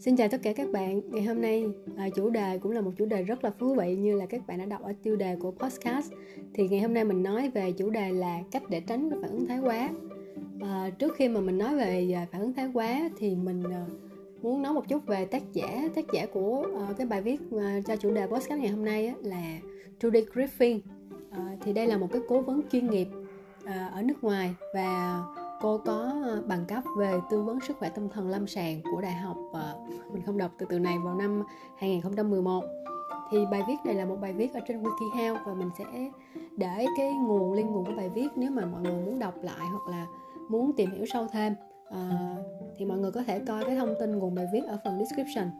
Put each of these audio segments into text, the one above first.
Xin chào tất cả các bạn. Ngày hôm nay à, chủ đề cũng là một chủ đề rất là thú vị như là các bạn đã đọc ở tiêu đề của podcast. Thì ngày hôm nay mình nói về chủ đề là cách để tránh phản ứng thái quá. À, trước khi mà mình nói về à, phản ứng thái quá thì mình à, muốn nói một chút về tác giả. Tác giả của à, cái bài viết à, cho chủ đề podcast ngày hôm nay á, là Judy Griffin. À, thì đây là một cái cố vấn chuyên nghiệp à, ở nước ngoài và cô có ờ, bằng cấp về tư vấn sức khỏe tâm thần lâm sàng của đại học ờ, mình không đọc từ từ này vào năm 2011 thì bài viết này là một bài viết ở trên WikiHow và mình sẽ để cái nguồn liên nguồn của bài viết nếu mà mọi người muốn đọc lại hoặc là muốn tìm hiểu sâu thêm. À, thì mọi người có thể coi cái thông tin nguồn bài viết ở phần description.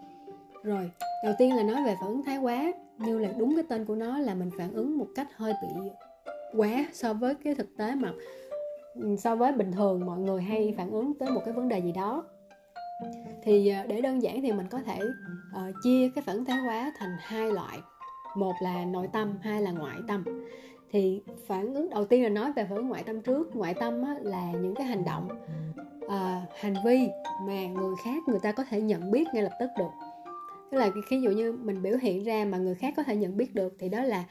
Rồi đầu tiên là nói về phản ứng thái quá. Như là đúng cái tên của nó là mình phản ứng một cách hơi bị quá so với cái thực tế mà so với bình thường mọi người hay phản ứng tới một cái vấn đề gì đó. Thì ờ, để đơn giản thì mình có thể uh, chia cái phản thái hóa thành hai loại. Một là nội tâm hai là ngoại tâm. Thì phản ứng đầu tiên là nói về phản ứng ngoại tâm trước. Ngoại tâm á, là những cái hành động uh, hành vi mà người khác người ta có thể nhận biết ngay lập tức được. Tức là ví dụ như mình biểu hiện ra mà người khác có thể nhận biết được thì đó là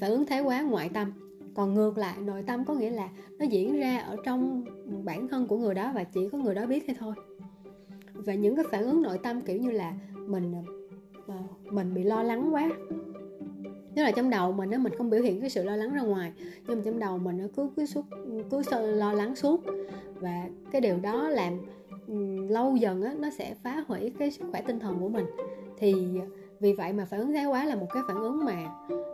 phản ứng thái quá ngoại tâm còn ngược lại nội tâm có nghĩa là nó diễn ra ở trong bản thân của người đó và chỉ có người đó biết hay thôi. Và những cái phản ứng nội tâm kiểu như là mình ờ, mình bị lo lắng quá. Tức là trong đầu mình á mình không biểu hiện cái sự lo lắng ra ngoài nhưng mà trong đầu mình nó cứ cứ suốt cứ lo lắng suốt. Và cái điều đó làm lâu dần á, nó sẽ phá hủy cái sức khỏe tinh thần của mình. Thì vì vậy mà phản ứng thái quá là một cái phản ứng mà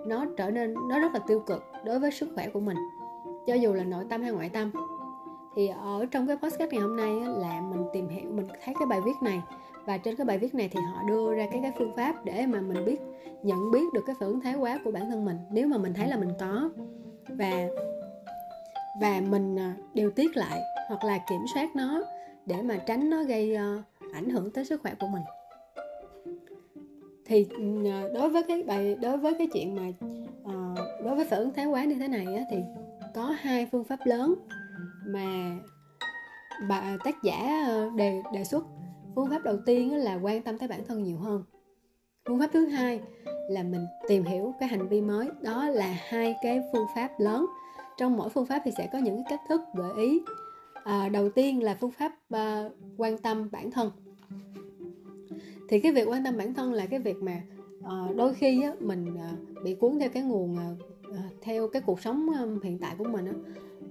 nó trở nên, nó rất là tiêu cực đối với sức khỏe của mình. Cho dù là nội tâm hay ngoại tâm. Thì ở trong cái podcast ngày hôm nay là mình tìm hiểu, mình thấy cái bài viết này. Và trên cái bài viết này thì họ đưa ra cái cái phương pháp để mà mình biết, nhận biết được cái phản ứng thái quá của bản thân mình. Nếu mà mình thấy là mình có. Và và mình à, điều tiết lại hoặc là kiểm soát nó để mà tránh nó gây ờ, ảnh hưởng tới sức khỏe của mình thì ờ, đối với cái bài đối với cái chuyện mà uh, đối với phản ứng thái quá như thế này á, thì có hai phương pháp lớn mà bà ờ, tác giả đề đề xuất. Phương pháp đầu tiên là quan tâm tới bản thân nhiều hơn. Phương pháp thứ hai là mình tìm hiểu cái hành vi mới. Đó là hai cái phương pháp lớn. Trong mỗi phương pháp thì sẽ có những cái cách thức gợi ý. À, đầu tiên là phương pháp uh, quan tâm bản thân thì cái việc quan tâm bản thân là cái việc mà uh, đôi khi á, mình uh, bị cuốn theo cái nguồn uh, theo cái cuộc sống um, hiện tại của mình á.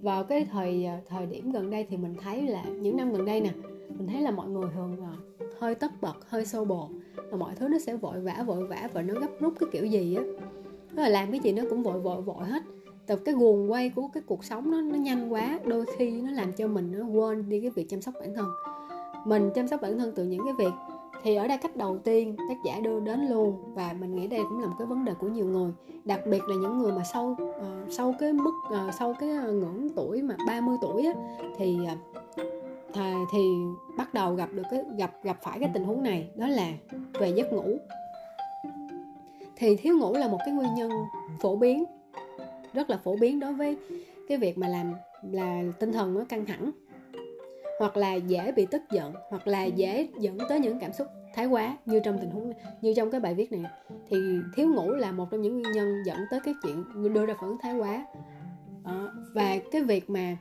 vào cái thời uh, thời điểm gần đây thì mình thấy là những năm gần đây nè mình thấy là mọi người thường uh, hơi tất bật hơi xô bồ và mọi thứ nó sẽ vội vã vội vã và nó gấp rút cái kiểu gì á. Nó là làm cái gì nó cũng vội vội vội hết. Từ cái guồng quay của cái cuộc sống nó nó nhanh quá đôi khi nó làm cho mình nó quên đi cái việc chăm sóc bản thân. Mình chăm sóc bản thân từ những cái việc thì ở đây cách đầu tiên tác giả đưa đến luôn và mình nghĩ đây cũng là một cái vấn đề của nhiều người đặc biệt là những người mà sau uh, sau cái mức uh, sau cái ngưỡng tuổi mà 30 tuổi á, thì uh, thì bắt đầu gặp được cái gặp gặp phải cái tình huống này đó là về giấc ngủ. Thì thiếu ngủ là một cái nguyên nhân phổ biến rất là phổ biến đối với cái việc mà làm là tinh thần nó căng thẳng hoặc là dễ bị tức giận hoặc là dễ dẫn tới những cảm xúc thái quá như trong tình huống như trong cái bài viết này. Thì thiếu ngủ là một trong những nguyên nhân dẫn tới cái chuyện đưa ra phản ứng thái quá. À, và cái việc mà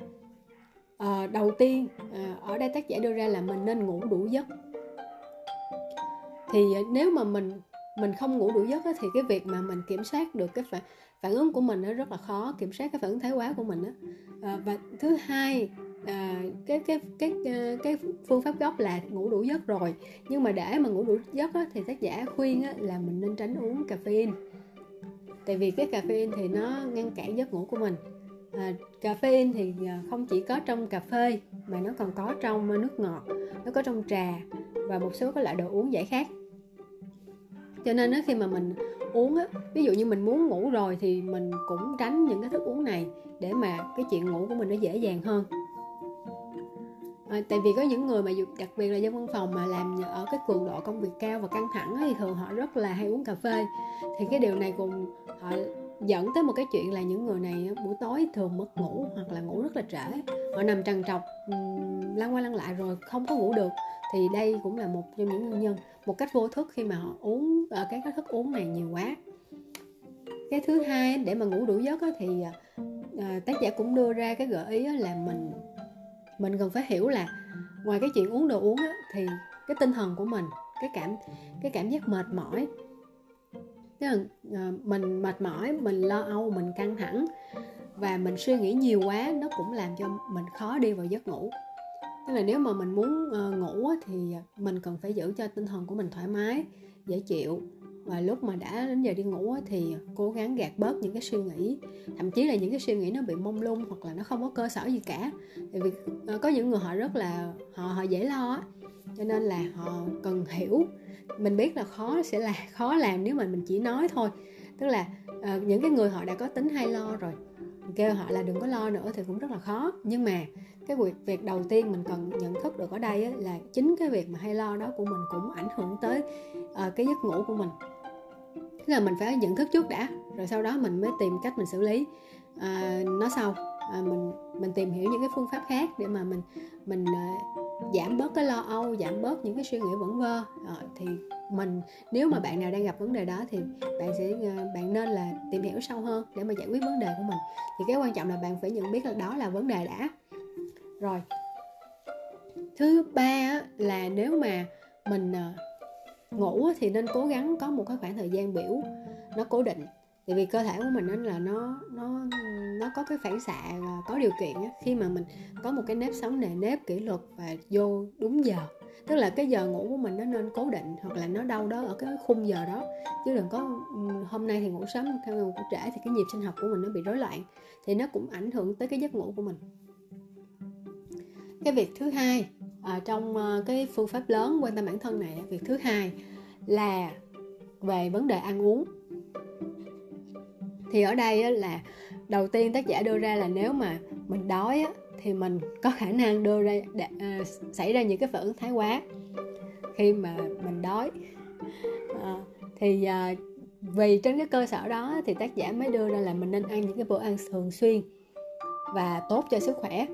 à, đầu tiên à, ở đây tác giả đưa ra là mình nên ngủ đủ giấc. Thì nếu mà mình mình không ngủ đủ giấc thì cái việc mà mình kiểm soát được cái phản, phản ứng của mình nó rất là khó kiểm soát cái phản ứng thái quá của mình á. À, và thứ hai à, cái cái cái ờ, cái phương pháp gốc là ngủ đủ giấc rồi. Nhưng mà để mà ngủ đủ giấc á, thì tác giả khuyên á, là mình nên tránh uống caffeine. Tại vì cái caffeine thì nó ngăn cản giấc ngủ của mình. À, caffeine thì không chỉ có trong cà phê mà nó còn có trong nước ngọt nó có trong trà và một số các loại đồ uống giải khát. Cho nên á, khi mà mình uống á ví dụ như mình muốn ngủ rồi thì mình cũng tránh những cái thức uống này để mà cái chuyện ngủ của mình nó dễ dàng hơn à, tại vì có những người mà đặc biệt là dân văn phòng mà làm ở cái cường độ công việc cao và căng thẳng thì thường họ rất là hay uống cà phê. Thì cái điều này cùng họ dẫn tới một cái chuyện là những người này buổi tối thường mất ngủ hoặc là ngủ rất là trễ. Họ nằm trằn trọc lăn qua lăn lại rồi không có ngủ được. Thì đây cũng là một trong những nguyên nhân một cách vô thức khi mà họ uống uh, cái thức uống này nhiều quá. Cái thứ hai để mà ngủ đủ giấc thì ờ, tác giả cũng đưa ra cái gợi ý là mình mình cần phải hiểu là ngoài cái chuyện uống đồ uống á, thì cái tinh thần của mình cái cảm cái cảm giác mệt mỏi. Là uh, ờ, mình mệt mỏi mình lo âu mình căng thẳng và mình suy nghĩ nhiều quá nó cũng làm cho mình khó đi vào giấc ngủ. Tức là nếu mà mình muốn uh, ngủ thì mình cần phải giữ cho tinh thần của mình thoải mái dễ chịu và lúc mà đã đến giờ đi ngủ thì cố gắng gạt bớt những cái suy nghĩ. Thậm chí là những cái suy nghĩ nó bị mông lung hoặc là nó không có cơ sở gì cả. Tại vì ờ, có những người họ rất là họ họ dễ lo cho nên là họ cần hiểu. Mình biết là khó sẽ là khó làm nếu mà mình chỉ nói thôi. Tức là uh, những cái người họ đã có tính hay lo rồi kêu họ là đừng có lo nữa thì cũng rất là khó. Nhưng mà cái việc việc đầu tiên mình cần nhận thức được ở đây là chính cái việc mà hay lo đó của mình cũng ảnh hưởng tới uh, cái giấc ngủ của mình tức là mình phải nhận thức trước đã rồi sau đó mình mới tìm cách mình xử lý. À, nó sau à, mình mình tìm hiểu những cái phương pháp khác để mà mình mình à, giảm bớt cái lo âu giảm bớt những cái suy nghĩ vẩn vơ. À, thì mình nếu mà bạn nào đang gặp vấn đề đó thì bạn sẽ à, bạn nên là tìm hiểu sâu hơn để mà giải quyết vấn đề của mình. Thì cái quan trọng là bạn phải nhận biết là đó là vấn đề đã. Rồi thứ ba là nếu mà mình à, ngủ thì nên cố gắng có một cái khoảng thời gian biểu nó cố định. Tại vì cơ thể của mình nên là nó nó nó có cái phản xạ có điều kiện khi mà mình có một cái nếp sống nề nếp, kỷ luật và vô đúng giờ. Tức là cái giờ ngủ của mình nó nên cố định hoặc là nó đâu đó ở cái khung giờ đó. Chứ đừng có hôm nay thì ngủ sớm theo ngủ trễ thì cái nhịp sinh học của mình nó bị rối loạn. Thì nó cũng ảnh hưởng tới cái giấc ngủ của mình. Cái việc thứ hai à, trong uh, cái phương pháp lớn quan tâm bản thân này việc thứ hai là về vấn đề ăn uống. Thì ở đây á, là đầu tiên tác giả đưa ra là nếu mà mình đói á, thì mình có khả năng đưa ra để, uh, ờ, xảy ra những cái phản ứng thái quá khi mà mình đói. Uh, thì uh, vì trên cái cơ sở đó thì tác giả mới đưa ra là mình nên ăn những cái bữa ăn thường xuyên và tốt cho sức khỏe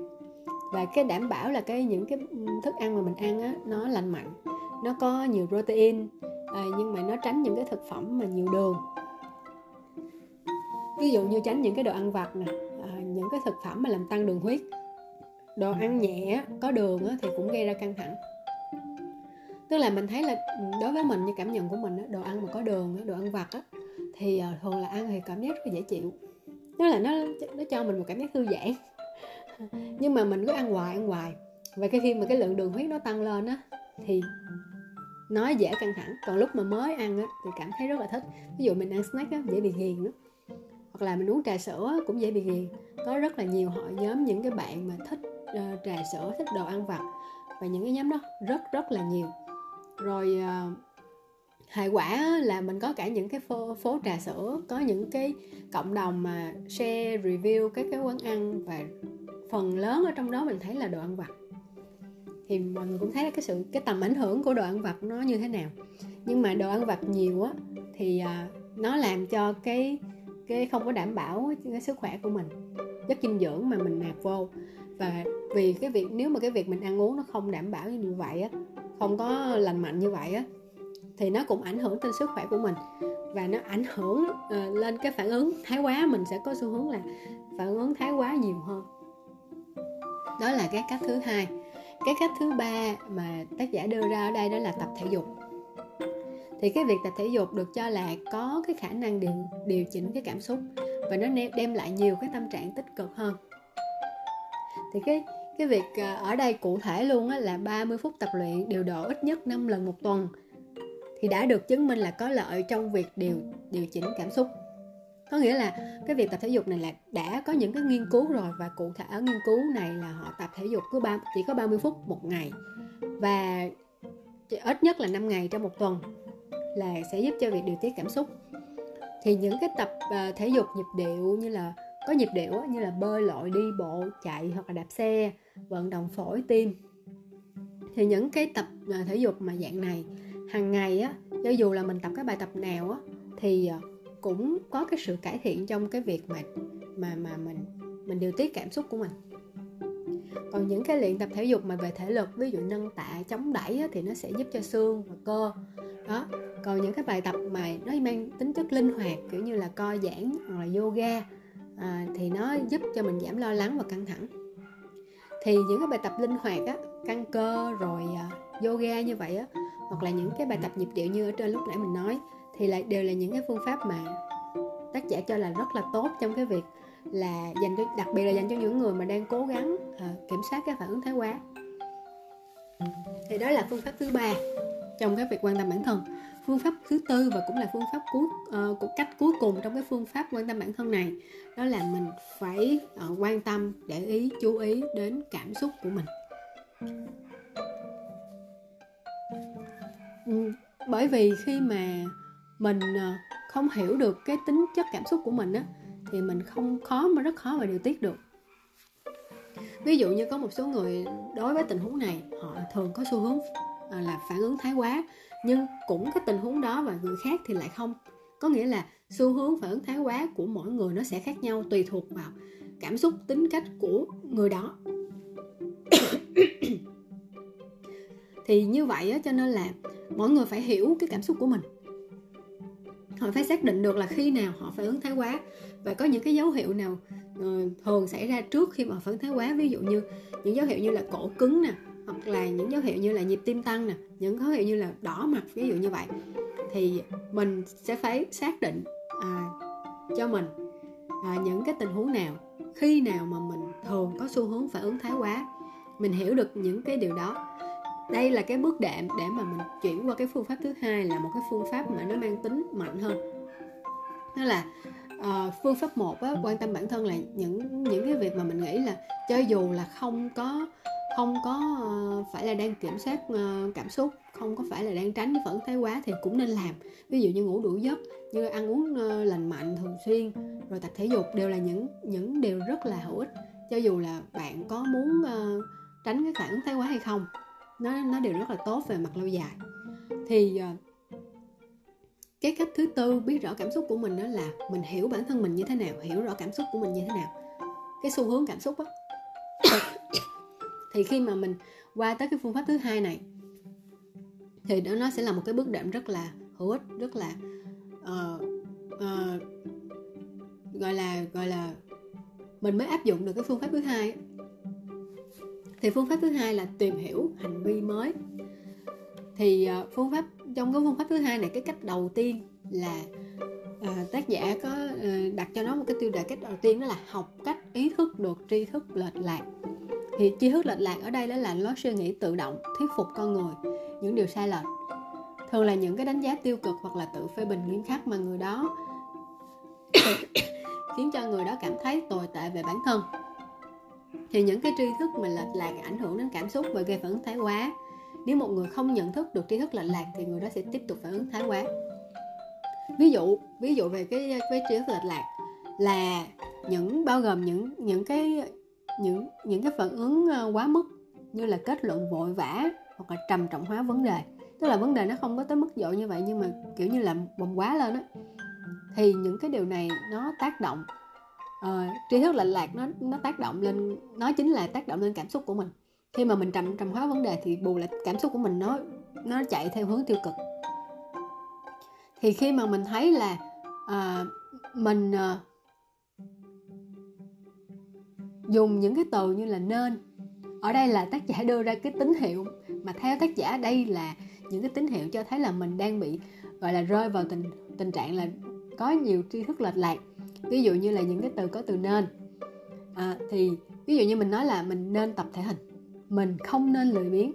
và cái đảm bảo là cái những cái thức ăn mà mình ăn á nó lành mạnh nó có nhiều protein à, nhưng mà nó tránh những cái thực phẩm mà nhiều đường ví dụ như tránh những cái đồ ăn vặt nè à, những cái thực phẩm mà làm tăng đường huyết. Đồ ăn nhẹ có đường á, thì cũng gây ra căng thẳng. Tức là mình thấy là ừ, đối với mình như cảm nhận của mình á, đồ ăn mà có đường đồ ăn vặt á, thì ờ, thường là ăn thì cảm giác rất là dễ chịu. Tức là nó nó cho mình một cảm giác thư giãn nhưng mà mình cứ ăn hoài ăn hoài. Và cái khi mà cái lượng đường huyết nó tăng lên á thì nó dễ căng thẳng. Còn lúc mà mới ăn á thì cảm thấy rất là thích. Ví dụ mình ăn snack á dễ bị ghiền lắm. Hoặc là mình uống trà sữa cũng dễ bị ghiền. Có rất là nhiều hội nhóm những cái bạn mà thích uh, trà sữa thích đồ ăn vặt. Và những cái nhóm đó rất rất là nhiều. Rồi uh, hệ quả là mình có cả những cái phố, phố trà sữa có những cái cộng đồng mà share review các cái quán ăn và phần lớn ở trong đó mình thấy là đồ ăn vặt. Thì mọi người cũng thấy là cái sự cái tầm ảnh hưởng của đồ ăn vặt nó như thế nào. Nhưng mà đồ ăn vặt nhiều á thì à, nó làm cho cái cái không có đảm bảo cái sức khỏe của mình chất dinh dưỡng mà mình nạp vô. Và vì cái việc nếu mà cái việc mình ăn uống nó không đảm bảo như vậy á không có lành mạnh như vậy á thì nó cũng ảnh hưởng tới sức khỏe của mình. Và nó ảnh hưởng uh, lên cái phản ứng thái quá mình sẽ có xu hướng là phản ứng thái quá nhiều hơn đó là cái cách thứ hai. Cái cách thứ ba mà tác giả đưa ra ở đây đó là tập thể dục. Thì cái việc tập thể dục được cho là có cái khả năng điều điều chỉnh cái cảm xúc và nó đem lại nhiều cái tâm trạng tích cực hơn. Thì cái cái việc ờ, ở đây cụ thể luôn á, là 30 phút tập luyện điều độ ít nhất 5 lần một tuần thì đã được chứng minh là có lợi trong việc điều điều chỉnh cảm xúc có nghĩa là cái việc tập thể dục này là đã có những cái nghiên cứu rồi và cụ thể ở nghiên cứu này là họ tập thể dục cứ ba chỉ có 30 phút một ngày. Và ít nhất là 5 ngày trong một tuần là sẽ giúp cho việc điều tiết cảm xúc. Thì những cái tập ờ, thể dục nhịp điệu như là có nhịp điệu như là bơi lội đi bộ chạy hoặc là đạp xe vận động phổi tim. Thì những cái tập ờ, thể dục mà dạng này hàng ngày á cho dù là mình tập cái bài tập nào á thì uh, cũng có cái sự cải thiện trong cái việc mà mà mà mình mình điều tiết cảm xúc của mình. Còn những cái luyện tập thể dục mà về thể lực ví dụ nâng tạ chống đẩy á, thì nó sẽ giúp cho xương và cơ. Đó. Còn những cái bài tập mà nó mang tính chất linh hoạt kiểu như là co giãn hoặc là yoga à, thì nó giúp cho mình giảm lo lắng và căng thẳng. Thì những cái bài tập linh hoạt á căng cơ rồi à, yoga như vậy á hoặc là những cái bài tập nhịp điệu như ở trên lúc nãy mình nói thì lại đều là những cái phương pháp mà tác giả cho là rất là tốt trong cái việc là dành cho đặc biệt là dành cho những người mà đang cố gắng uh, kiểm soát cái phản ứng thái quá. Thì đó là phương pháp thứ ba trong cái việc quan tâm bản thân. Phương pháp thứ tư và cũng là phương pháp cuối uh, của cách cuối cùng trong cái phương pháp quan tâm bản thân này đó là mình phải uh, quan tâm để ý chú ý đến cảm xúc của mình. Ừ, bởi vì khi mà mình ờ, không hiểu được cái tính chất cảm xúc của mình á, thì mình không khó mà rất khó mà điều tiết được. Ví dụ như có một số người đối với tình huống này, họ thường có xu hướng ờ, là phản ứng thái quá, nhưng cũng cái tình huống đó và người khác thì lại không. Có nghĩa là xu hướng phản ứng thái quá của mỗi người nó sẽ khác nhau tùy thuộc vào cảm xúc, tính cách của người đó. Thì như vậy á, cho nên là mọi người phải hiểu cái cảm xúc của mình họ phải xác định được là khi nào họ phản ứng thái quá và có những cái dấu hiệu nào ờ, thường xảy ra trước khi mà phản ứng thái quá. Ví dụ như những dấu hiệu như là cổ cứng nè hoặc là những dấu hiệu như là nhịp tim tăng nè những dấu hiệu như là đỏ mặt ví dụ như vậy thì mình sẽ phải xác định à, cho mình à, những cái tình huống nào khi nào mà mình thường có xu hướng phản ứng thái quá. Mình hiểu được những cái điều đó đây là cái bước đệm để mà mình chuyển qua cái phương pháp thứ hai là một cái phương pháp mà nó mang tính mạnh hơn. Đó là uh, phương pháp một á, quan tâm bản thân là những những cái việc mà mình nghĩ là cho dù là không có không có uh, phải là đang kiểm soát uh, cảm xúc không có phải là đang tránh cái phẫn thái quá thì cũng nên làm. Ví dụ như ngủ đủ giấc như ăn uống uh, lành mạnh thường xuyên rồi tập thể dục đều là những những điều rất là hữu ích. Cho dù là bạn có muốn uh, tránh cái phản thái quá hay không nó nó đều rất là tốt về mặt lâu dài. Thì ờ, cái cách thứ tư biết rõ cảm xúc của mình đó là mình hiểu bản thân mình như thế nào hiểu rõ cảm xúc của mình như thế nào. Cái xu hướng cảm xúc á. Thì khi mà mình qua tới cái phương pháp thứ hai này thì đó nó sẽ là một cái bước đệm rất là hữu ích rất là uh, uh, gọi là gọi là mình mới áp dụng được cái phương pháp thứ hai thì phương pháp thứ hai là tìm hiểu hành vi mới. Thì à, phương pháp trong cái phương pháp thứ hai này cái cách đầu tiên là à, tác giả có à, đặt cho nó một cái tiêu đề cách đầu tiên đó là học cách ý thức được tri thức lệch lạc. Thì tri thức lệch lạc ở đây đó là lối suy nghĩ tự động thuyết phục con người những điều sai lệch. Thường là những cái đánh giá tiêu cực hoặc là tự phê bình nghiêm khắc mà người đó khiến cho người đó cảm thấy tồi tệ về bản thân thì những cái tri thức mà lệch lạc ảnh hưởng đến cảm xúc và gây phản ứng thái quá. Nếu một người không nhận thức được tri thức lệch lạc thì người đó sẽ tiếp tục phản ứng thái quá. Ví dụ ví dụ về cái cái tri thức lệch lạc là những, bao gồm những những cái, những những cái phản ứng ờ, quá mức như là kết luận vội vã hoặc là trầm trọng hóa vấn đề. Tức là vấn đề nó không có tới mức độ như vậy nhưng mà kiểu như là bồng quá lên á. Thì những cái điều này nó tác động uh, tri thức lệch lạc nó nó tác động lên nó chính là tác động lên cảm xúc của mình. Khi mà mình trầm trầm hóa vấn đề thì bù lại cảm xúc của mình nó nó chạy theo hướng tiêu cực. Thì khi mà mình thấy là uh, mình uh, dùng những cái từ như là nên ở đây là tác giả đưa ra cái tín hiệu mà theo tác giả đây là những cái tín hiệu cho thấy là mình đang bị gọi là rơi vào tình tình trạng là có nhiều tri thức lệch lạc ví dụ như là những cái từ có từ nên. À, thì ví dụ như mình nói là mình nên tập thể hình. Mình không nên lười biếng.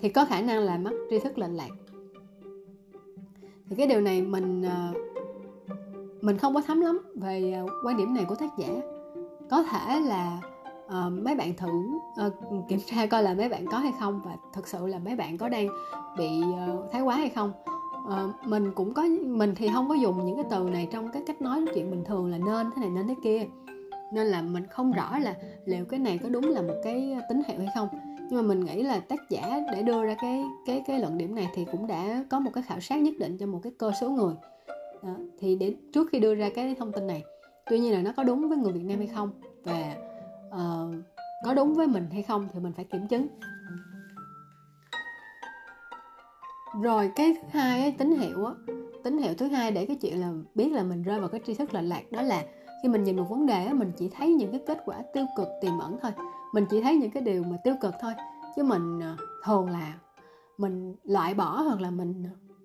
Thì có khả năng là mắc tri thức lệch lạc. Thì cái điều này mình à, mình không có thấm lắm về à, quan điểm này của tác giả. Có thể là uh, mấy bạn thử uh, kiểm tra coi là mấy bạn có hay không và thực sự là mấy bạn có đang bị uh, thái quá hay không uh, mình cũng có mình thì không có dùng những cái từ này trong cái cách nói chuyện bình thường là nên thế này nên thế kia. Nên là mình không rõ là liệu cái này có đúng là một cái tín hiệu hay không. Nhưng mà mình nghĩ là tác giả để đưa ra cái cái cái luận điểm này thì cũng đã có một cái khảo sát nhất định cho một cái cơ số người. Đó. thì để trước khi đưa ra cái thông tin này tuy nhiên là nó có đúng với người Việt Nam hay không và uh, có đúng với mình hay không thì mình phải kiểm chứng rồi cái thứ hai ấy, tín hiệu á. Tín hiệu thứ hai để cái chuyện là biết là mình rơi vào cái tri thức lệch lạc đó là khi mình nhìn một vấn đề á mình chỉ thấy những cái kết quả tiêu cực tiềm ẩn thôi. Mình chỉ thấy những cái điều mà tiêu cực thôi. Chứ mình ờ, thường là mình loại bỏ hoặc là mình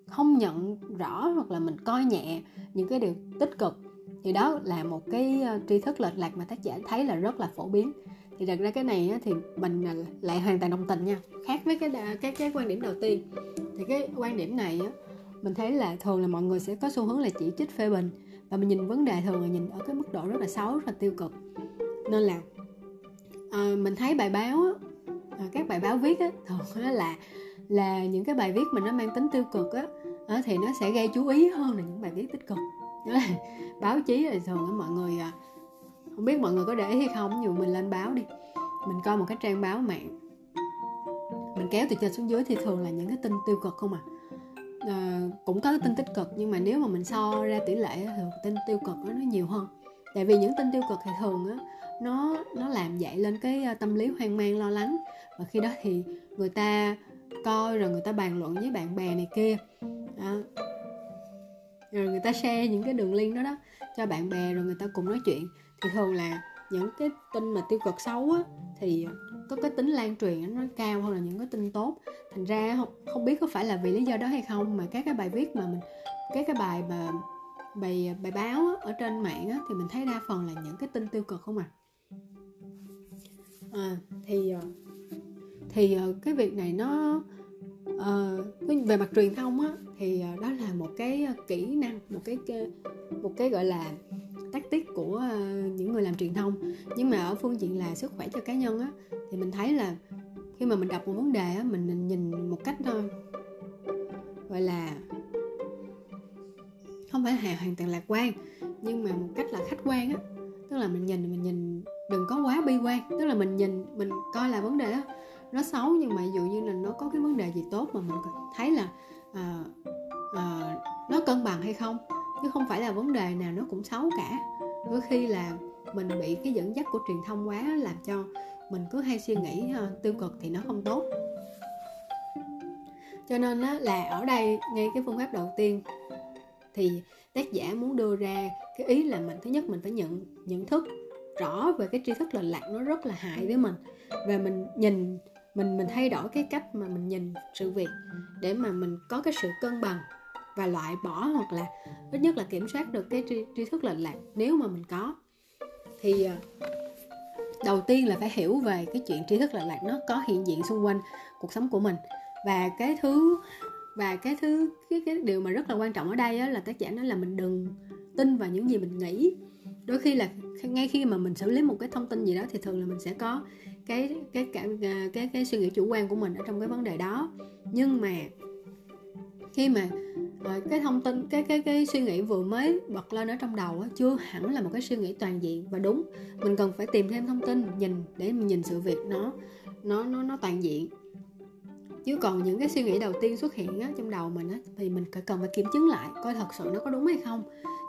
không nhận rõ hoặc là mình coi nhẹ những cái điều tích cực thì đó là một cái ờ, tri thức lệch lạc mà tác giả thấy là rất là phổ biến thì thật ra cái này thì mình à, lại hoàn toàn đồng tình nha. Khác với cái cái cái quan điểm đầu tiên. Thì cái quan điểm này á mình thấy là thường là mọi người sẽ có xu hướng là chỉ trích phê bình. Và mình nhìn vấn đề thường là nhìn ở cái mức độ rất là xấu rất là tiêu cực. Nên là à, mình thấy bài báo á, à, các bài báo viết á, thường á là là những cái bài viết mà nó mang tính tiêu cực á, á thì nó sẽ gây chú ý hơn là những bài viết tích cực. Đó là báo chí thì thường là mọi người à, không biết mọi người có để ý hay không nhưng mình lên báo đi. Mình coi một cái trang báo mạng. Mình kéo từ trên xuống dưới thì thường là những cái tin tiêu cực không à. À, cũng có tin tích cực nhưng mà nếu mà mình so ra tỷ lệ thì tin tiêu cực nó nhiều hơn. Tại vì những tin tiêu cực thì thường á nó nó làm dậy lên cái ờ, tâm lý hoang mang lo lắng. Và khi đó thì người ta coi rồi người ta bàn luận với bạn bè này kia. Đó. rồi người ta share những cái đường link đó đó cho bạn bè rồi người ta cùng nói chuyện thì thường là những cái tin mà tiêu cực xấu á thì có cái tính lan truyền nó cao hơn là những cái tin tốt. Thành ra không, không biết có phải là vì lý do đó hay không mà các cái bài viết mà mình các cái bài mà bài bài báo á, ở trên mạng á, thì mình thấy đa phần là những cái tin tiêu cực không à, à thì ờ, thì ờ, cái việc này nó uh, về mặt truyền thông á thì ờ, đó là một cái ờ, kỹ năng một cái một cái gọi là tác tiết của những người làm truyền thông. Nhưng mà ở phương diện là sức khỏe cho cá nhân á thì mình thấy là khi mà mình đọc một vấn đề á mình nhìn một cách thôi gọi là không phải là hoàn toàn lạc quan nhưng mà một cách là khách quan á. Tức là mình nhìn mình nhìn đừng có quá bi quan. Tức là mình nhìn mình coi là vấn đề đó nó xấu nhưng mà ví dụ như là nó có cái vấn đề gì tốt mà mình thấy là à, à, nó cân bằng hay không chứ không phải là vấn đề nào nó cũng xấu cả. Đôi khi là mình bị cái dẫn dắt của truyền thông quá làm cho mình cứ hay suy nghĩ uh, tiêu cực thì nó không tốt. Cho nên á, là ở đây ngay cái phương pháp đầu tiên thì tác giả muốn đưa ra cái ý là mình thứ nhất mình phải nhận nhận thức rõ về cái tri thức lệch lạc nó rất là hại với mình. Và mình nhìn mình mình thay đổi cái cách mà mình nhìn sự việc để mà mình có cái sự cân bằng và loại bỏ hoặc là ít nhất là kiểm soát được cái tri, tri thức lệch lạc nếu mà mình có. Thì ờ, đầu tiên là phải hiểu về cái chuyện tri thức lệch lạc nó có hiện diện xung quanh cuộc sống của mình. Và cái thứ và cái thứ cái cái điều mà rất là quan trọng ở đây á, là tác giả nói là mình đừng tin vào những gì mình nghĩ. Đôi khi là ngay khi mà mình xử lý một cái thông tin gì đó thì thường là mình sẽ có cái cái cái, à, cái cái suy nghĩ chủ quan của mình ở trong cái vấn đề đó. Nhưng mà khi mà à, cái thông tin cái cái cái suy nghĩ vừa mới bật lên ở trong đầu chưa hẳn là một cái suy nghĩ toàn diện và đúng. Mình cần phải tìm thêm thông tin nhìn để mình nhìn sự việc nó nó nó nó toàn diện. Chứ còn những cái suy nghĩ đầu tiên xuất hiện á, trong đầu mình á, thì mình phải cần phải kiểm chứng lại coi thật sự nó có đúng hay không.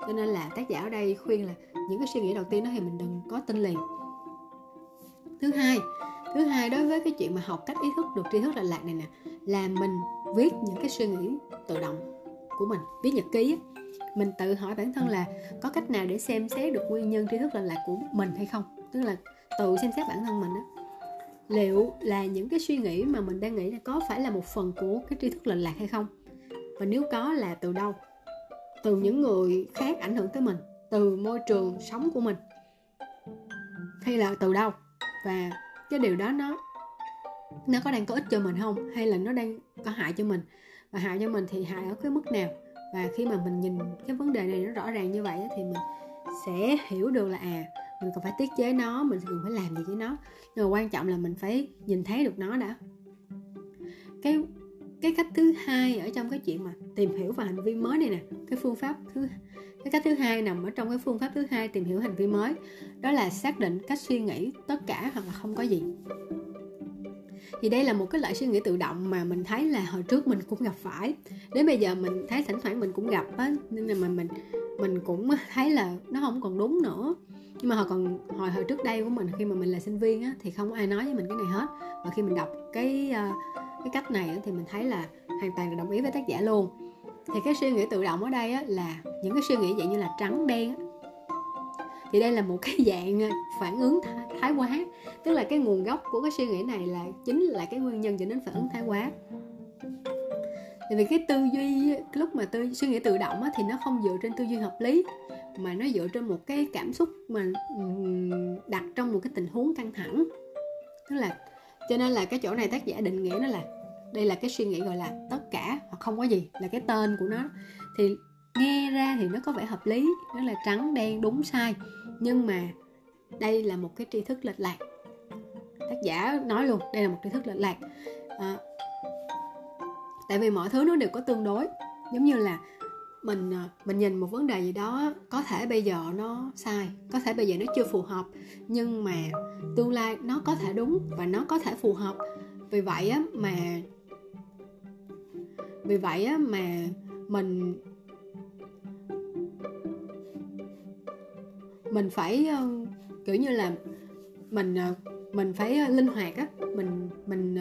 Cho nên là tác giả ở đây khuyên là những cái suy nghĩ đầu tiên đó thì mình đừng có tin liền thứ hai thứ hai đối với cái chuyện mà học cách ý thức được tri thức lệch lạc này nè, là mình viết những cái suy nghĩ tự động của mình, viết nhật ký mình tự hỏi bản thân là có cách nào để xem xét được nguyên nhân tri thức lệch lạc của mình hay không? Tức là tự xem xét bản thân mình á. Liệu là những cái suy nghĩ mà mình đang nghĩ là có phải là một phần của cái tri thức lệch lạc hay không? Và nếu có là từ đâu? Từ những người khác ảnh hưởng tới mình, từ môi trường sống của mình. Hay là từ đâu? Và cái điều đó nó nó có đang có ích cho mình không? Hay là nó đang có hại cho mình? Và hại cho mình thì hại ở cái mức nào? Và khi mà mình nhìn cái vấn đề này nó rõ ràng như vậy thì mình sẽ hiểu được là à mình cần phải tiết chế nó, mình cần phải làm gì với nó. Nhưng mà quan trọng là mình phải nhìn thấy được nó đã. Cái cái cách thứ hai ở trong cái chuyện mà tìm hiểu và hành vi mới này nè cái phương pháp thứ cái cách thứ hai nằm ở trong cái phương pháp thứ hai tìm hiểu hành vi mới đó là xác định cách suy nghĩ tất cả hoặc là không có gì. Thì đây là một cái loại suy nghĩ tự động mà mình thấy là hồi trước mình cũng gặp phải. Đến bây giờ mình thấy thỉnh thoảng mình cũng gặp á nên là mà mình mình cũng thấy là nó không còn đúng nữa. Nhưng mà hồi còn hồi hồi trước đây của mình khi mà mình là sinh viên á, thì không có ai nói với mình cái này hết. Và khi mình đọc cái uh, cái cách này thì mình thấy là hoàn toàn là đồng ý với tác giả luôn. Thì cái suy nghĩ tự động ở đây là những cái suy nghĩ dạng như là trắng đen thì đây là một cái dạng à, phản ứng thái quá. Tức là cái nguồn gốc của cái suy nghĩ này là chính là cái nguyên nhân dẫn đến phản ứng thái quá. Tại vì cái tư duy lúc mà tư suy nghĩ tự động á, thì nó không dựa trên tư duy hợp lý mà nó dựa trên một cái cảm xúc mà đặt trong một cái tình huống căng thẳng. Tức là cho nên là cái chỗ này tác giả định nghĩa nó là đây là cái suy nghĩ gọi là tất cả hoặc không có gì là cái tên của nó. Thì nghe ra thì nó có vẻ hợp lý nó là trắng đen đúng sai. Nhưng mà đây là một cái tri thức lệch lạc. Tác giả nói luôn đây là một tri thức lệch lạc. À, tại vì mọi thứ nó đều có tương đối giống như là mình à, mình nhìn một vấn đề gì đó, có thể bây giờ nó sai, có thể bây giờ nó chưa phù hợp, nhưng mà tương lai nó có thể đúng và nó có thể phù hợp. Vì vậy á mà, vì vậy á mà mình mình phải ờ, kiểu như là mình ờ, mình phải ờ, linh hoạt á, mình mình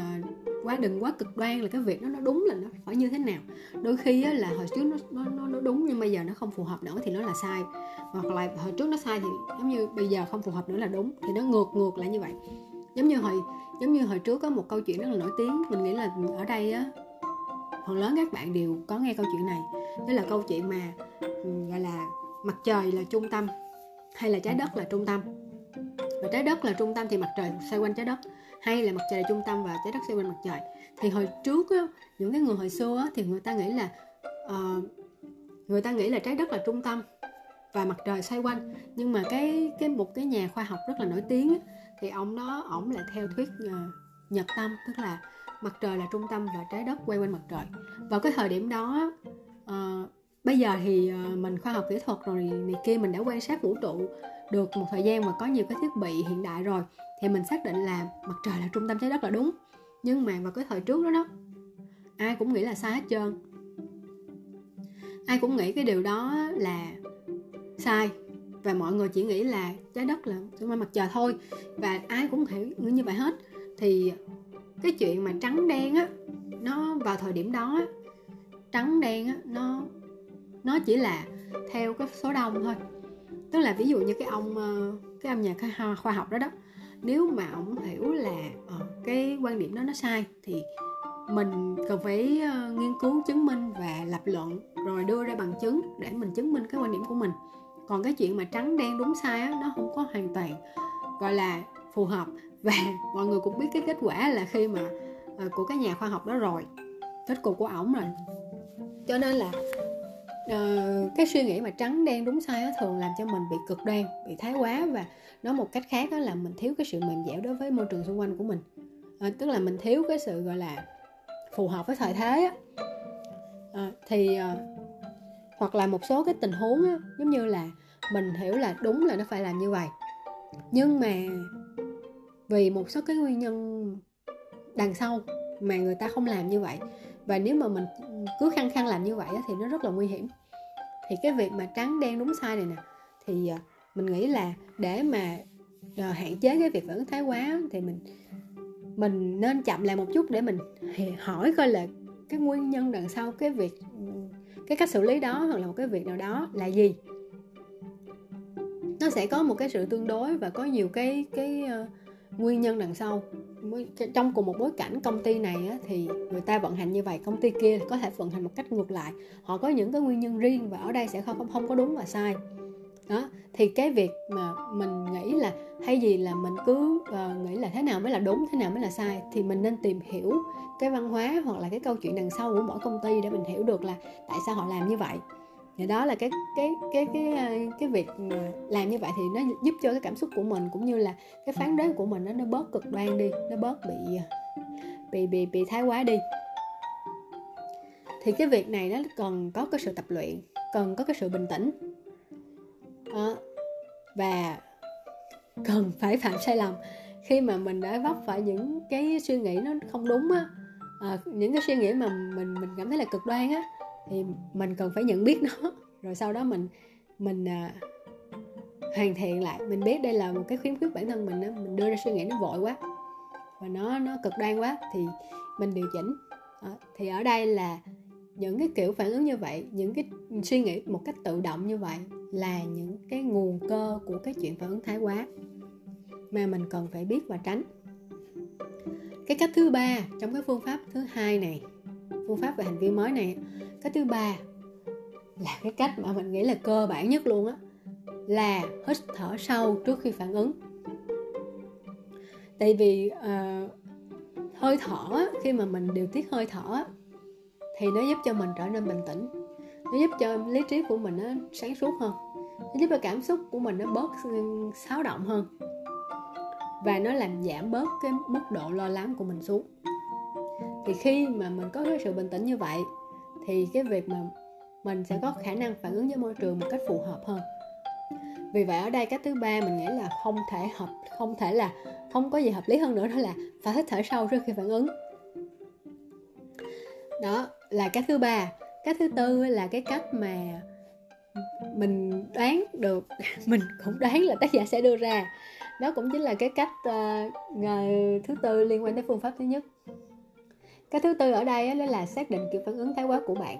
quá đừng quá cực đoan là cái việc đó nó đúng là nó phải như thế nào. Đôi khi á, là hồi trước nó, nó nó nó đúng nhưng bây giờ nó không phù hợp nữa thì nó là sai. Hoặc là hồi trước nó sai thì giống như bây giờ không phù hợp nữa là đúng thì nó ngược ngược lại như vậy. Giống như hồi giống như hồi trước có một câu chuyện rất là nổi tiếng mình nghĩ là ở đây á phần lớn các bạn đều có nghe câu chuyện này. Đó là câu chuyện mà gọi là mặt trời là trung tâm hay là trái đất là trung tâm. Và trái đất là trung tâm thì mặt trời xoay quanh trái đất hay là mặt trời là trung tâm và trái đất xoay quanh mặt trời. Thì hồi trước á, những cái người hồi xưa á, thì người ta nghĩ là uh, người ta nghĩ là trái đất là trung tâm và mặt trời xoay quanh. Nhưng mà cái cái một cái nhà khoa học rất là nổi tiếng á, thì ông đó ổng lại theo thuyết uh, nhật tâm tức là mặt trời là trung tâm và trái đất quay quanh mặt trời. Vào cái thời điểm đó uh, bây giờ thì ờ, mình khoa học kỹ thuật rồi này kia, mình đã quan sát vũ trụ được một thời gian và có nhiều cái thiết bị hiện đại rồi, thì mình xác định là mặt trời là trung tâm trái đất là đúng. Nhưng mà vào cái thời trước đó đó, ai cũng nghĩ là sai hết trơn. Ai cũng nghĩ cái điều đó là sai, và mọi người chỉ nghĩ là trái đất là xung quanh mặt trời thôi, và ai cũng hiểu như vậy hết. Thì cái chuyện mà trắng đen á, nó vào thời điểm đó trắng đen á, nó nó chỉ là theo cái số đông thôi. Tức là ví dụ như cái ông ờ, cái ông nhà khoa học đó đó nếu mà ông hiểu là ờ, cái quan điểm đó nó sai thì mình cần phải ờ, nghiên cứu chứng minh và lập luận rồi đưa ra bằng chứng để mình chứng minh cái quan điểm của mình. Còn cái chuyện mà trắng đen đúng sai á, nó không có hoàn toàn gọi là phù hợp. Và mọi người cũng biết cái kết quả là khi mà của cái nhà khoa học đó rồi kết cục của ổng rồi. Cho nên là uh, cái suy nghĩ mà trắng đen đúng sai đó thường làm cho mình bị cực đoan bị thái quá và nói một cách khác đó là mình thiếu cái sự mềm dẻo đối với môi trường xung quanh của mình. Uh, tức là mình thiếu cái sự gọi là phù hợp với thời thế á. Uh, thì uh, hoặc là một số cái tình huống á, giống như là mình hiểu là đúng là nó phải làm như vậy. Nhưng mà vì một số cái nguyên nhân đằng sau mà người ta không làm như vậy và nếu mà mình cứ khăng khăng làm như vậy thì nó rất là nguy hiểm. Thì cái việc mà trắng đen đúng sai này nè thì ờ, mình nghĩ là để mà ờ, hạn chế cái việc phản ứng thái quá thì mình mình nên chậm lại một chút để mình hỏi coi là cái nguyên nhân đằng sau cái việc cái cách xử lý đó hoặc là một cái việc nào đó là gì. Nó sẽ có một cái sự tương đối và có nhiều cái cái uh, nguyên nhân đằng sau trong cùng một bối cảnh công ty này á, thì người ta vận hành như vậy công ty kia có thể vận hành một cách ngược lại. Họ có những cái nguyên nhân riêng và ở đây sẽ không không có đúng và sai. Đó thì cái việc mà mình nghĩ là hay gì là mình cứ uh, nghĩ là thế nào mới là đúng thế nào mới là sai thì mình nên tìm hiểu cái văn hóa hoặc là cái câu chuyện đằng sau của mỗi công ty để mình hiểu được là tại sao họ làm như vậy thì đó là cái cái cái cái ờ, cái việc làm như vậy thì nó giúp cho cái cảm xúc của mình cũng như là cái phán đoán của mình nó nó bớt cực đoan đi nó bớt bị ờ, bị bị bị thái quá đi. Thì cái việc này nó cần có cái sự tập luyện cần có cái sự bình tĩnh. À, và cần phải phạm sai lầm. Khi mà mình đã vấp phải những cái suy nghĩ nó không đúng á à, những cái suy nghĩ mà mình mình cảm thấy là cực đoan á thì mình cần phải nhận biết nó. Rồi sau đó mình mình à, hoàn thiện lại. Mình biết đây là một cái khuyến khuyết bản thân mình đó, mình đưa ra suy nghĩ nó vội quá và nó nó cực đoan quá thì mình điều chỉnh. À, thì ở đây là những cái kiểu phản ứng như vậy những cái suy nghĩ một cách tự động như vậy là những cái nguồn cơ của cái chuyện phản ứng thái quá mà mình cần phải biết và tránh. Cái cách thứ ba trong cái phương pháp thứ hai này phương pháp về hành vi mới này cái thứ ba là cái cách mà mình nghĩ là cơ bản nhất luôn á là hít thở sâu trước khi phản ứng. Tại vì uh, hơi thở khi mà mình điều tiết hơi thở thì nó giúp cho mình trở nên bình tĩnh. Nó giúp cho lý trí của mình nó sáng suốt hơn. Nó giúp cho cảm xúc của mình nó bớt xáo động hơn. Và nó làm giảm bớt cái mức độ lo lắng của mình xuống. Thì khi mà mình có cái sự bình tĩnh như vậy thì cái việc mà mình sẽ có khả năng phản ứng với môi trường một cách phù hợp hơn. Vì vậy ở đây cái thứ ba mình nghĩ là không thể hợp không thể là không có gì hợp lý hơn nữa đó là phải hít thở sâu trước khi phản ứng. Đó là cái thứ ba. Cái thứ tư là cái cách mà mình đoán được mình cũng đoán là tác giả sẽ đưa ra. Đó cũng chính là cái cách uh, thứ tư liên quan tới phương pháp thứ nhất cái thứ tư ở đây đó là xác định kiểu phản ứng thái quá của bạn.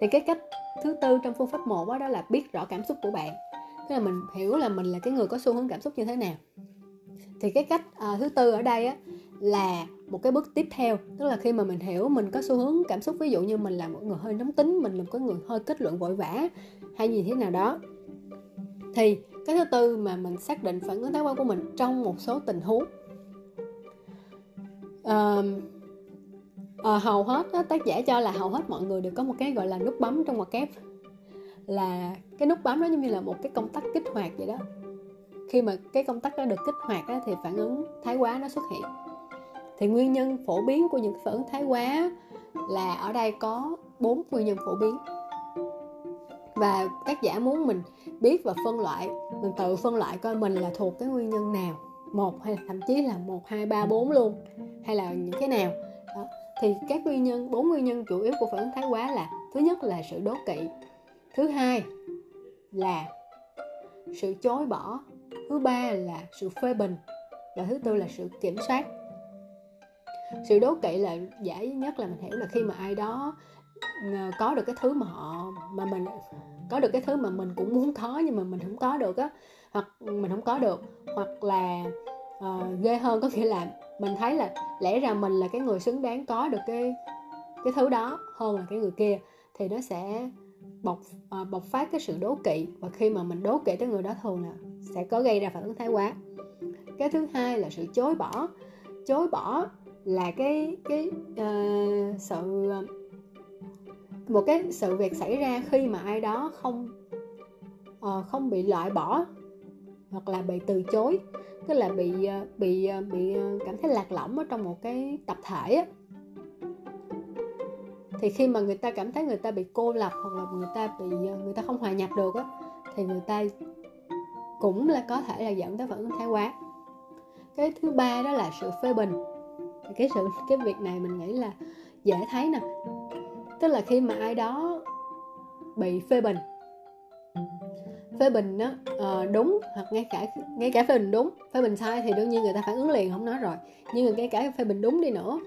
Thì cái cách thứ tư trong phương pháp một đó, đó là biết rõ cảm xúc của bạn. Tức là mình hiểu là mình là cái người có xu hướng cảm xúc như thế nào. Thì cái cách uh, thứ tư ở đây á là một cái bước tiếp theo. Tức là khi mà mình hiểu mình có xu hướng cảm xúc ví dụ như mình là một người hơi nóng tính mình là một người hơi kết luận vội vã hay gì thế nào đó thì cái thứ tư mà mình xác định phản ứng thái quá của mình trong một số tình huống uh, à, hầu hết đó, tác giả cho là hầu hết mọi người đều có một cái gọi là nút bấm trong ngoặc kép là cái nút bấm đó giống như là một cái công tắc kích hoạt vậy đó. Khi mà cái công tắc đó được kích hoạt đó, thì phản ứng thái quá nó xuất hiện. Thì nguyên nhân phổ biến của những phản ứng thái quá là ở đây có bốn nguyên nhân phổ biến. Và tác giả muốn mình biết và phân loại mình tự phân loại coi mình là thuộc cái nguyên nhân nào. Một hay là thậm chí là một hai ba bốn luôn. Hay là những cái nào thì các nguyên nhân bốn nguyên nhân chủ yếu của phản ứng thái quá là thứ nhất là sự đố kỵ. Thứ hai là sự chối bỏ. Thứ ba là sự phê bình. Và thứ tư là sự kiểm soát. Sự đố kỵ là dễ nhất là mình hiểu là khi mà ai đó ờ, có được cái thứ mà họ mà mình có được cái thứ mà mình cũng muốn có nhưng mà mình không có được á hoặc mình không có được hoặc là uh, ghê hơn có nghĩa là mình thấy là lẽ ra mình là cái người xứng đáng có được cái cái thứ đó hơn là cái người kia thì nó sẽ bộc à, bộc phát cái sự đố kỵ. Và khi mà mình đố kỵ tới người đó thường là sẽ có gây ra phản ứng thái quá. Cái thứ hai là sự chối bỏ. Chối bỏ là cái cái uh, sự một cái sự việc xảy ra khi mà ai đó không uh, không bị loại bỏ hoặc là bị từ chối, tức là bị ờ, bị ờ, bị ờ, cảm thấy lạc lõng ở trong một cái tập thể á. Thì khi mà người ta cảm thấy người ta bị cô lập hoặc là người ta bị người ta không hòa nhập được á, thì người ta cũng là có thể là dẫn tới phản ứng thái quá. Cái thứ ba đó là sự phê bình. Cái sự, cái việc này mình nghĩ là dễ thấy nè. Tức là khi mà ai đó bị phê bình phê bình đó uh, ờ, đúng hoặc ngay cả ngay cả phê bình đúng phê bình sai thì đương nhiên người ta phản ứng liền không nói rồi. Nhưng mà ngay cả phê bình đúng đi nữa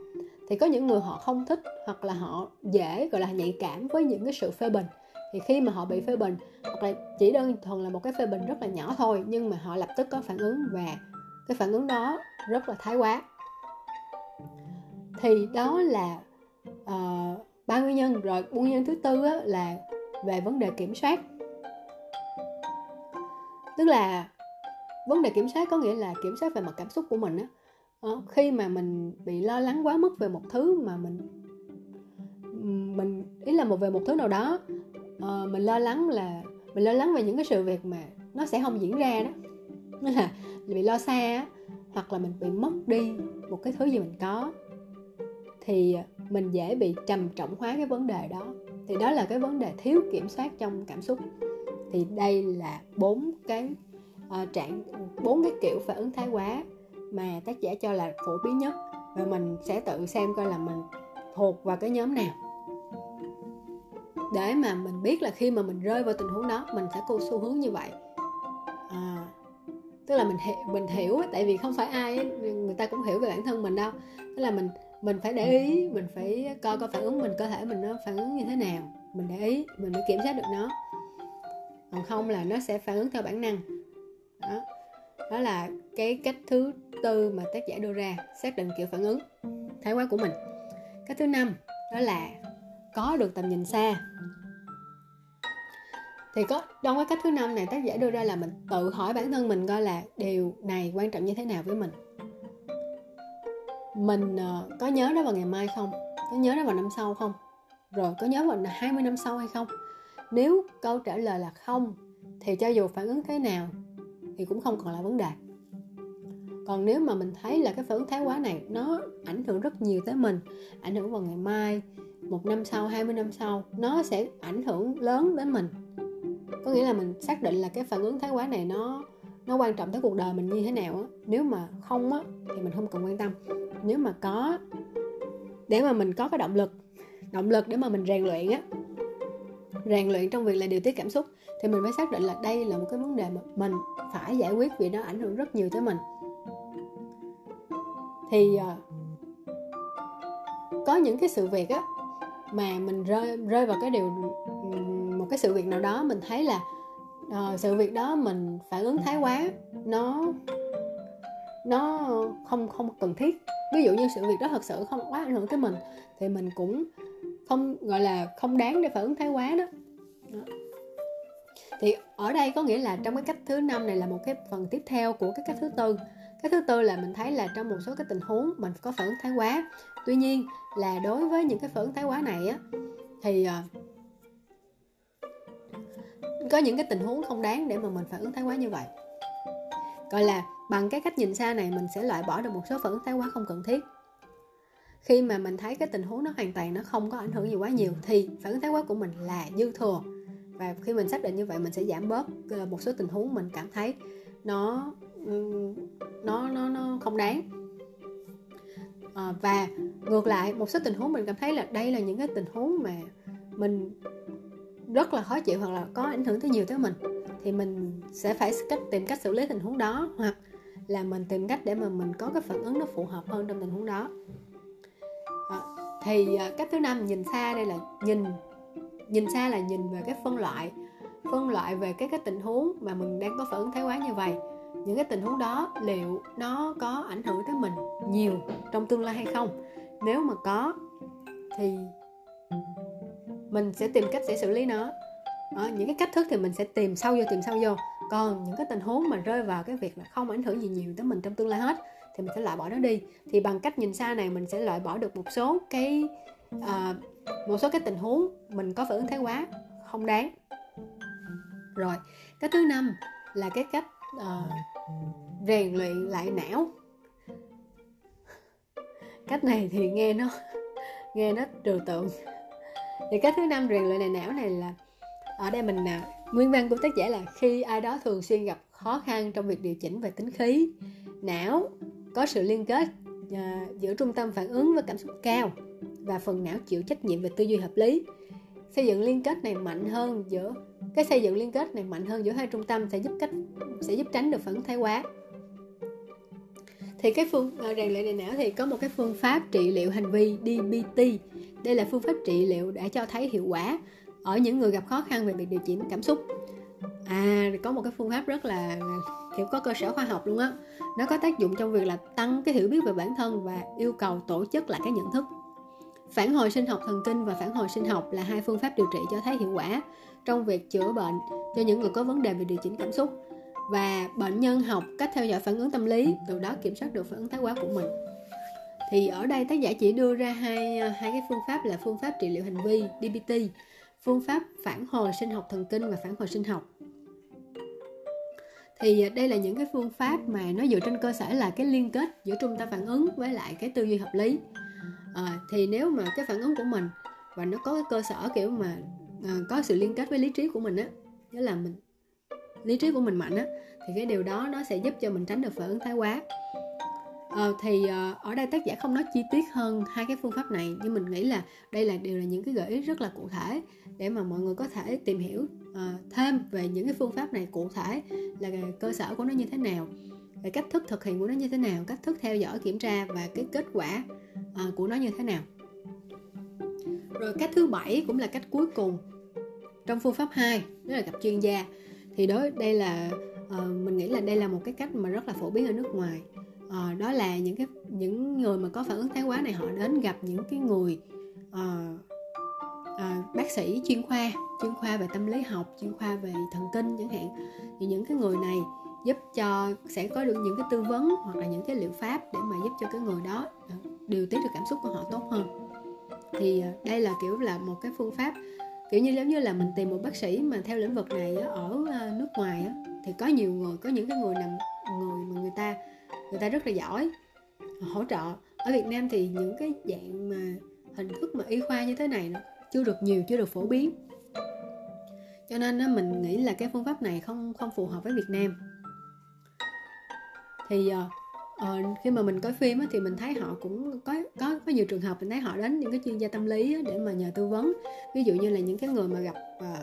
thì có những người họ không thích hoặc là họ dễ gọi là nhạy cảm với những cái sự phê bình. Thì khi mà họ bị phê bình hoặc là chỉ đơn thuần là một cái phê bình rất là nhỏ thôi nhưng mà họ lập tức có phản ứng và cái phản ứng đó rất là thái quá. Thì đó là uh, ba nguyên nhân. Rồi nguyên nhân thứ tư á, là về vấn đề kiểm soát tức là vấn đề kiểm soát có nghĩa là kiểm soát về mặt cảm xúc của mình á. Ờ, khi mà mình bị lo lắng quá mức về một thứ mà mình mình ý là một về một thứ nào đó uh, mình lo lắng là mình lo lắng về những cái sự việc mà nó sẽ không diễn ra đó. Là bị lo xa hoặc là mình bị mất đi một cái thứ gì mình có thì mình dễ bị trầm trọng hóa cái vấn đề đó. Thì đó là cái vấn đề thiếu kiểm soát trong cảm xúc thì đây là bốn cái uh, trạng bốn cái kiểu phản ứng thái quá mà tác giả cho là phổ biến nhất. Và mình sẽ tự xem coi là mình thuộc vào cái nhóm nào. Để mà mình biết là khi mà mình rơi vào tình huống đó mình sẽ có xu hướng như vậy. À, tức là mình hiểu mình hiểu tại vì không phải ai người ta cũng hiểu về bản thân mình đâu. Tức là mình mình phải để ý mình phải coi coi phản ứng mình cơ thể mình nó phản ứng như thế nào. Mình để ý mình mới kiểm soát được nó còn không là nó sẽ phản ứng theo bản năng. Đó. Đó là cái cách thứ tư mà tác giả đưa ra, xác định kiểu phản ứng, thái quá của mình. Cách thứ năm, đó là có được tầm nhìn xa. Thì có, trong cái cách thứ năm này, tác giả đưa ra là mình tự hỏi bản thân mình coi là điều này quan trọng như thế nào với mình. Mình ờ, có nhớ nó vào ngày mai không? Có nhớ nó vào năm sau không? Rồi, có nhớ vào 20 năm sau hay không? Nếu câu trả lời là không, thì cho dù phản ứng thế nào thì cũng không còn là vấn đề. Còn nếu mà mình thấy là cái phản ứng thái quá này nó ảnh hưởng rất nhiều tới mình, ảnh hưởng vào ngày mai, một năm sau 20 năm sau, nó sẽ ảnh hưởng lớn đến mình. Có nghĩa là mình xác định là cái phản ứng thái quá này nó nó quan trọng tới cuộc đời mình như thế nào á. Nếu mà không á, thì mình không cần quan tâm. Nếu mà có, để mà mình có cái động lực động lực để mà mình rèn luyện á rèn luyện trong việc là điều tiết cảm xúc thì mình mới xác định là đây là một cái vấn đề mà mình phải giải quyết vì nó ảnh hưởng rất nhiều tới mình. Thì à, có những cái sự việc á mà mình rơi rơi vào cái điều một cái sự việc nào đó mình thấy là uh, sự việc đó mình phản ứng thái quá nó nó không không cần thiết. Ví dụ như sự việc đó thật sự không quá ảnh hưởng tới mình thì mình cũng không, gọi là không đáng để phản ứng thái quá đó. đó. Thì ở đây có nghĩa là trong cái cách thứ năm này là một cái phần tiếp theo của cái cách thứ tư. Cái thứ tư là mình thấy là trong một số cái tình huống mình có phản ứng thái quá. Tuy nhiên là đối với những cái phản ứng thái quá này á, thì ờ, có những cái tình huống không đáng để mà mình phản ứng thái quá như vậy. Gọi là bằng cái cách nhìn xa này mình sẽ loại bỏ được một số phản ứng thái quá không cần thiết khi mà mình thấy cái tình huống nó hoàn toàn nó không có ảnh hưởng gì quá nhiều thì phản ứng thái quá của mình là dư thừa. Và khi mình xác định như vậy mình sẽ giảm bớt ờ, một số tình huống mình cảm thấy nó nó nó nó không đáng. À, và ngược lại một số tình huống mình cảm thấy là đây là những cái tình huống mà mình rất là khó chịu hoặc là có ảnh hưởng tới nhiều tới mình thì mình sẽ phải cách tìm cách xử lý tình huống đó hoặc là mình tìm cách để mà mình có cái phản ứng nó phù hợp hơn trong tình huống đó thì à, cách thứ năm nhìn xa đây là nhìn. Nhìn xa là nhìn về cái phân loại phân loại về cái cái tình huống mà mình đang có phản ứng thái quá như vậy. Những cái tình huống đó liệu nó có ảnh hưởng tới mình nhiều trong tương lai hay không? Nếu mà có thì mình sẽ tìm cách sẽ xử lý nó. Đó, những cái cách thức thì mình sẽ tìm sâu vô tìm sâu vô. Còn những cái tình huống mà rơi vào cái việc là không ảnh hưởng gì nhiều tới mình trong tương lai hết thì mình sẽ loại bỏ nó đi. Thì bằng cách nhìn xa này mình sẽ loại bỏ được một số cái à, một số cái tình huống mình có phản ứng thái quá không đáng. Rồi cái thứ năm là cái cách à, rèn luyện lại não. Cách này thì nghe nó nghe nó trừu tượng. Thì cái thứ năm rèn luyện lại não này là ở đây mình à, nguyên văn của tác giả là khi ai đó thường xuyên gặp khó khăn trong việc điều chỉnh về tính khí não có sự liên kết à, giữa trung tâm phản ứng với cảm xúc cao và phần não chịu trách nhiệm về tư duy hợp lý. Xây dựng liên kết này mạnh hơn giữa cái xây dựng liên kết này mạnh hơn giữa hai trung tâm sẽ giúp cách sẽ giúp tránh được phản ứng thái quá. Thì cái phương à, rèn luyện đại não thì có một cái phương pháp trị liệu hành vi DBT đây là phương pháp trị liệu đã cho thấy hiệu quả ở những người gặp khó khăn về việc điều chỉnh cảm xúc. À có một cái phương pháp rất là kiểu có cơ sở khoa học luôn á. Nó có tác dụng trong việc là tăng cái hiểu biết về bản thân và yêu cầu tổ chức lại cái nhận thức. Phản hồi sinh học thần kinh và phản hồi sinh học là hai phương pháp điều trị cho thấy hiệu quả trong việc chữa bệnh cho những người có vấn đề về điều chỉnh cảm xúc và bệnh nhân học cách theo dõi phản ứng tâm lý, từ đó kiểm soát được phản ứng thái quá của mình. Thì ở đây tác giả chỉ đưa ra hai ờ, hai cái phương pháp là phương pháp trị liệu hành vi DBT phương pháp phản hồi sinh học thần kinh và phản hồi sinh học thì à, đây là những cái phương pháp mà nó dựa trên cơ sở là cái liên kết giữa trung tâm phản ứng với lại cái tư duy hợp lý. À, thì nếu mà cái phản ứng của mình và nó có cái cơ sở kiểu mà à, có sự liên kết với lý trí của mình á nghĩa là mình lý trí của mình mạnh á thì cái điều đó nó sẽ giúp cho mình tránh được phản ứng thái quá. Ờ, thì ờ, ở đây tác giả không nói chi tiết hơn hai cái phương pháp này nhưng mình nghĩ là đây là đều là những cái gợi ý rất là cụ thể để mà mọi người có thể tìm hiểu uh, thêm về những cái phương pháp này cụ thể là cơ sở của nó như thế nào về cách thức thực hiện của nó như thế nào cách thức theo dõi kiểm tra và cái kết quả uh, của nó như thế nào. Rồi cách thứ bảy cũng là cách cuối cùng trong phương pháp 2 đó là gặp chuyên gia. Thì đối đây là uh, mình nghĩ là đây là một cái cách mà rất là phổ biến ở nước ngoài uh, đó là những cái những người mà có phản ứng thái quá này họ đến gặp những cái người uh, uh, bác sĩ chuyên khoa chuyên khoa về tâm lý học chuyên khoa về thần kinh chẳng hạn. Thì những cái người này giúp cho sẽ có được những cái tư vấn hoặc là những cái liệu pháp để mà giúp cho cái người đó điều tiết được cảm xúc của họ tốt hơn. Thì đây là kiểu là một cái phương pháp kiểu như giống như là mình tìm một bác sĩ mà theo lĩnh vực này ở nước ngoài thì có nhiều người có những cái người nằm người mà người ta người ta rất là giỏi. Hỗ trợ ở Việt Nam thì những cái dạng mà hình thức mà y khoa như thế này nó chưa được nhiều chưa được phổ biến. Cho nên mình nghĩ là cái phương pháp này không không phù hợp với Việt Nam. Thì uh, khi mà mình coi phim á, thì mình thấy họ cũng có có có nhiều trường hợp mình thấy họ đến những cái chuyên gia tâm lý á, để mà nhờ tư vấn. Ví dụ như là những cái người mà gặp uh,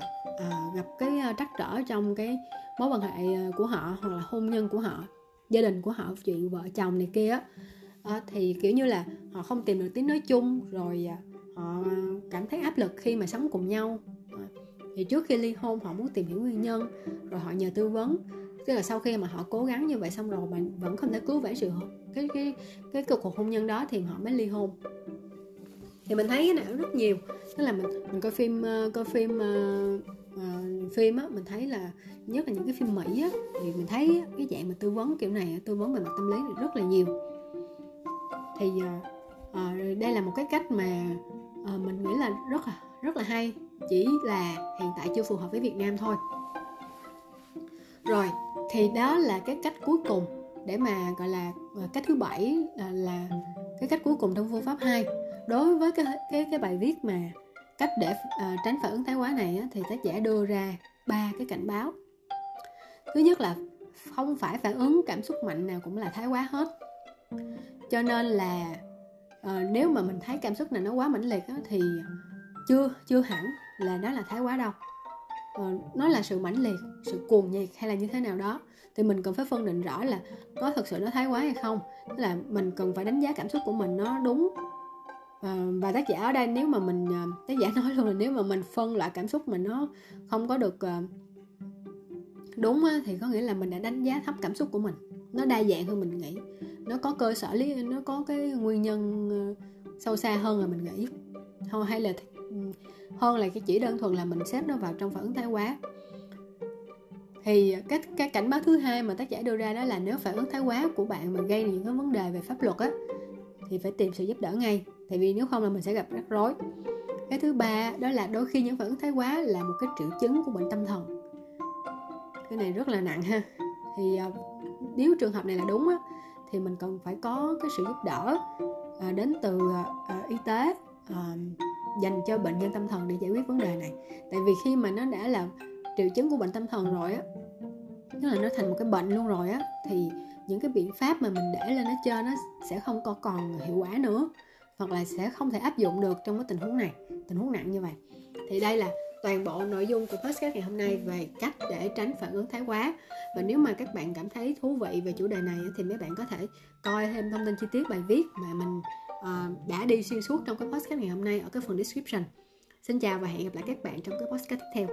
uh, gặp cái trắc trở trong cái mối quan hệ của họ hoặc là hôn nhân của họ gia đình của họ chuyện vợ chồng này kia á. Ờ, thì kiểu như là họ không tìm được tiếng nói chung rồi à, họ cảm thấy áp lực khi mà sống cùng nhau. Ờ, thì trước khi ly hôn họ muốn tìm hiểu nguyên nhân rồi họ nhờ tư vấn. Tức là sau khi mà họ cố gắng như vậy xong rồi mà vẫn không thể cứu vãn sự cái cái cái cuộc hôn nhân đó thì họ mới ly hôn. Thì mình thấy cái này rất nhiều. Tức là mình mình coi phim ờ, coi phim uh, uh, phim á mình thấy là nhất là những cái phim mỹ á thì mình thấy cái dạng mà tư vấn kiểu này tư vấn về mặt tâm lý rất là nhiều. Thì uh, uh, đây là một cái cách mà uh, mình nghĩ là rất là rất là hay chỉ là hiện tại chưa phù hợp với Việt Nam thôi. Rồi thì đó là cái cách cuối cùng để mà gọi là cách thứ bảy là, là cái cách cuối cùng trong phương pháp 2 đối với cái cái cái bài viết mà cách để à, tránh phản ứng thái quá này á, thì tác giả đưa ra ba cái cảnh báo. Thứ nhất là không phải phản ứng cảm xúc mạnh nào cũng là thái quá hết. Cho nên là à, nếu mà mình thấy cảm xúc này nó quá mãnh liệt á, thì chưa chưa hẳn là nó là thái quá đâu. À, nó là sự mãnh liệt sự cuồng nhiệt hay là như thế nào đó thì mình cần phải phân định rõ là có thật sự nó thái quá hay không. Tức là mình cần phải đánh giá cảm xúc của mình nó đúng Ờ, và tác giả ở đây nếu mà mình ờ, tác giả nói luôn là nếu mà mình phân loại cảm xúc mà nó không có được ờ, đúng thì có nghĩa là mình đã đánh giá thấp cảm xúc của mình. Nó đa dạng hơn mình nghĩ. Nó có cơ sở lý, nó có cái nguyên nhân sâu xa hơn là mình nghĩ. Thôi hay là hơn là cái chỉ đơn thuần là mình xếp nó vào trong phản ứng thái quá. Thì cái cái cảnh báo thứ hai mà tác giả đưa ra đó là nếu phản ứng thái quá của bạn mà gây những cái vấn đề về pháp luật á, thì phải tìm sự giúp đỡ ngay tại vì nếu không là mình sẽ gặp rắc rối. Cái thứ ba đó là đôi khi những phản ứng thái quá là một cái triệu chứng của bệnh tâm thần. Cái này rất là nặng ha. Thì ờ, nếu trường hợp này là đúng á, thì mình cần phải có cái sự giúp đỡ ờ, đến từ ờ, y tế dành cho bệnh nhân tâm thần để giải quyết vấn đề này. Tại vì khi mà nó đã là triệu chứng của bệnh tâm thần rồi á, tức là nó thành một cái bệnh luôn rồi á, thì những cái biện pháp mà mình để lên nó chơi nó sẽ không có còn hiệu quả nữa hoặc là sẽ không thể áp dụng được trong cái tình huống này tình huống nặng như vậy. Thì đây là toàn bộ nội dung của podcast ngày hôm nay về cách để tránh phản ứng thái quá. Và nếu mà các bạn cảm thấy thú vị về chủ đề này thì mấy bạn có thể coi thêm thông tin chi tiết bài viết mà mình uh, đã đi xuyên suốt trong cái podcast ngày hôm nay ở cái phần description. Xin chào và hẹn gặp lại các bạn trong cái podcast tiếp theo.